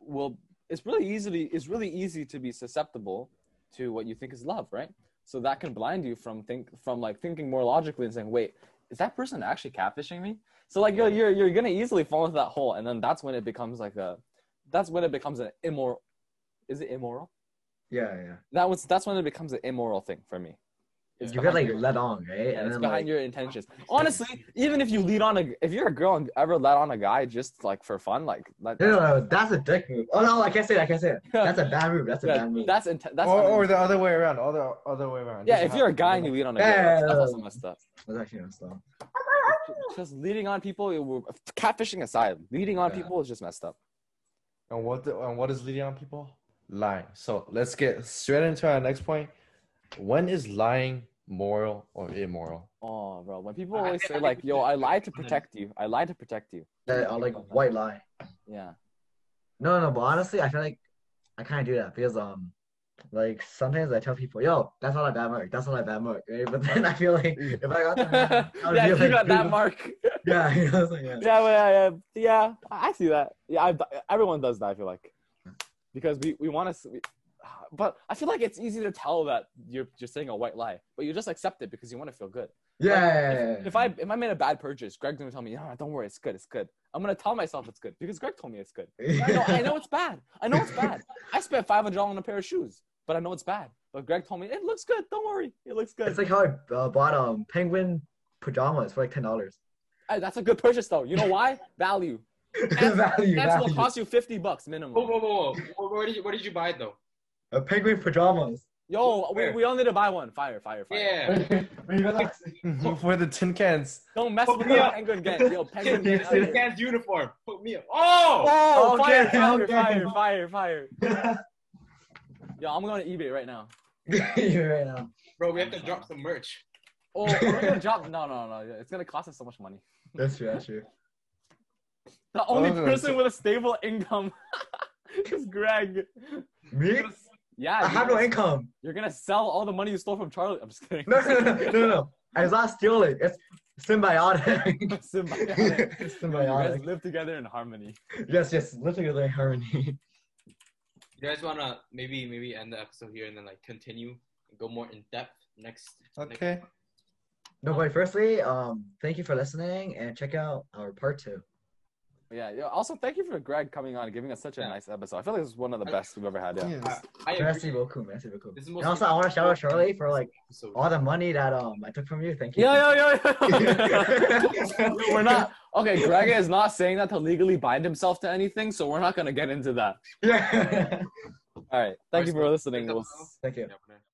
will it's really easily it's really easy to be susceptible to what you think is love, right? So that can blind you from think from like thinking more logically and saying, wait, is that person actually catfishing me? So like you're you're you're gonna easily fall into that hole, and then that's when it becomes like a that's when it becomes an immoral. Is it immoral? Yeah, yeah. That was that's when it becomes an immoral thing for me. It's You get behind like your- let on, right? yeah, and it's then behind like, your intentions. Honestly, even if you lead on a, if you're a girl and ever let on a guy just like for fun, like that, No, no, no, that's a dick move. Oh no, I can't say that. I can't say it. That's a bad move. That's a yeah, bad move. that's int- that's or, or the other way around. Other other way around. yeah. Doesn't If you're a guy and you lead on a girl, that's, that's Yeah. also messed up. That's actually messed up. Just leading on people, it will- catfishing aside, leading on Yeah. people is just messed up. And what the, and what is leading on people? Lying. So let's get straight into our next point. When is lying moral or immoral? Oh, bro, when people always think- say I like, we "Yo, I lied to protect you. I lied to protect you." That uh, like white lie. Yeah. No, no, but honestly, I feel like I kind of do that because um, like sometimes I tell people, "Yo, that's not a bad mark. That's not a bad mark," right? But then I feel like if I got that, I yeah, you like, got that mark. Yeah, you know what Yeah. yeah, but yeah, yeah, yeah, I I see that. Yeah, I've, everyone does that. I feel like because we, we want to, but I feel like it's easy to tell that you're just saying a white lie, but you just accept it because you want to feel good. Yeah, yeah, yeah, If, yeah. if I if I made a bad purchase, Greg's gonna tell me, no, don't worry, it's good, it's good. I'm gonna tell myself it's good because Greg told me it's good. I know, I know it's bad. I know it's bad. I spent five hundred dollars on a pair of shoes, but I know it's bad. But Greg told me it looks good. Don't worry, it looks good. It's like how I uh, bought um penguin pajamas for like ten dollars. Hey, that's a good purchase though. You know why? Value. Pants- value, Pants will value. cost you fifty bucks minimum. Whoa, whoa, whoa, whoa. Where did you, where did you buy it though? Uh, penguin pajamas. Yo, we, Where? we all need to buy one. Fire, fire, fire. Yeah. For the tin cans. Don't mess Hook with me the up. penguin gang. Yo, penguin gang. Yes, out it here. Man's uniform. Put me up. Oh! Oh, Okay, fire, fire, okay. fire, fire, fire. Yo, I'm going to eBay right now. right now. Bro, we have to drop some merch. Oh, we're gonna drop. No, no, no. It's gonna cost us so much money. That's true. That's true. The only Oh, person with a stable income is Greg. Me? Yeah, I have no income. You're gonna sell all the money you stole from Charlie. I'm just kidding. No, no, no, no, no. I was not stealing. It's Symbiotic. Symbiotic. You Symbiotic. guys live together in harmony. Yes, yes, live together in harmony. You guys wanna maybe maybe end the episode here and then like continue and go more in depth next. next- Okay. No, but firstly, um, thank you for listening and check out our part two. Yeah. yeah. Also, thank you for Greg coming on and giving us such a Yeah. nice episode. I feel like this is one of the best we've ever had. Yeah. I, Yes. I Merci agree. beaucoup, merci beaucoup. This is And also, I want to shout out Shirley for like all the money that um I took from you. Thank you. Yeah, yeah, yeah. we're not okay. Greg is not saying that to legally bind himself to anything, so we're not gonna get into that. yeah. All right. Thank you for listening. We'll Thank you. Yeah,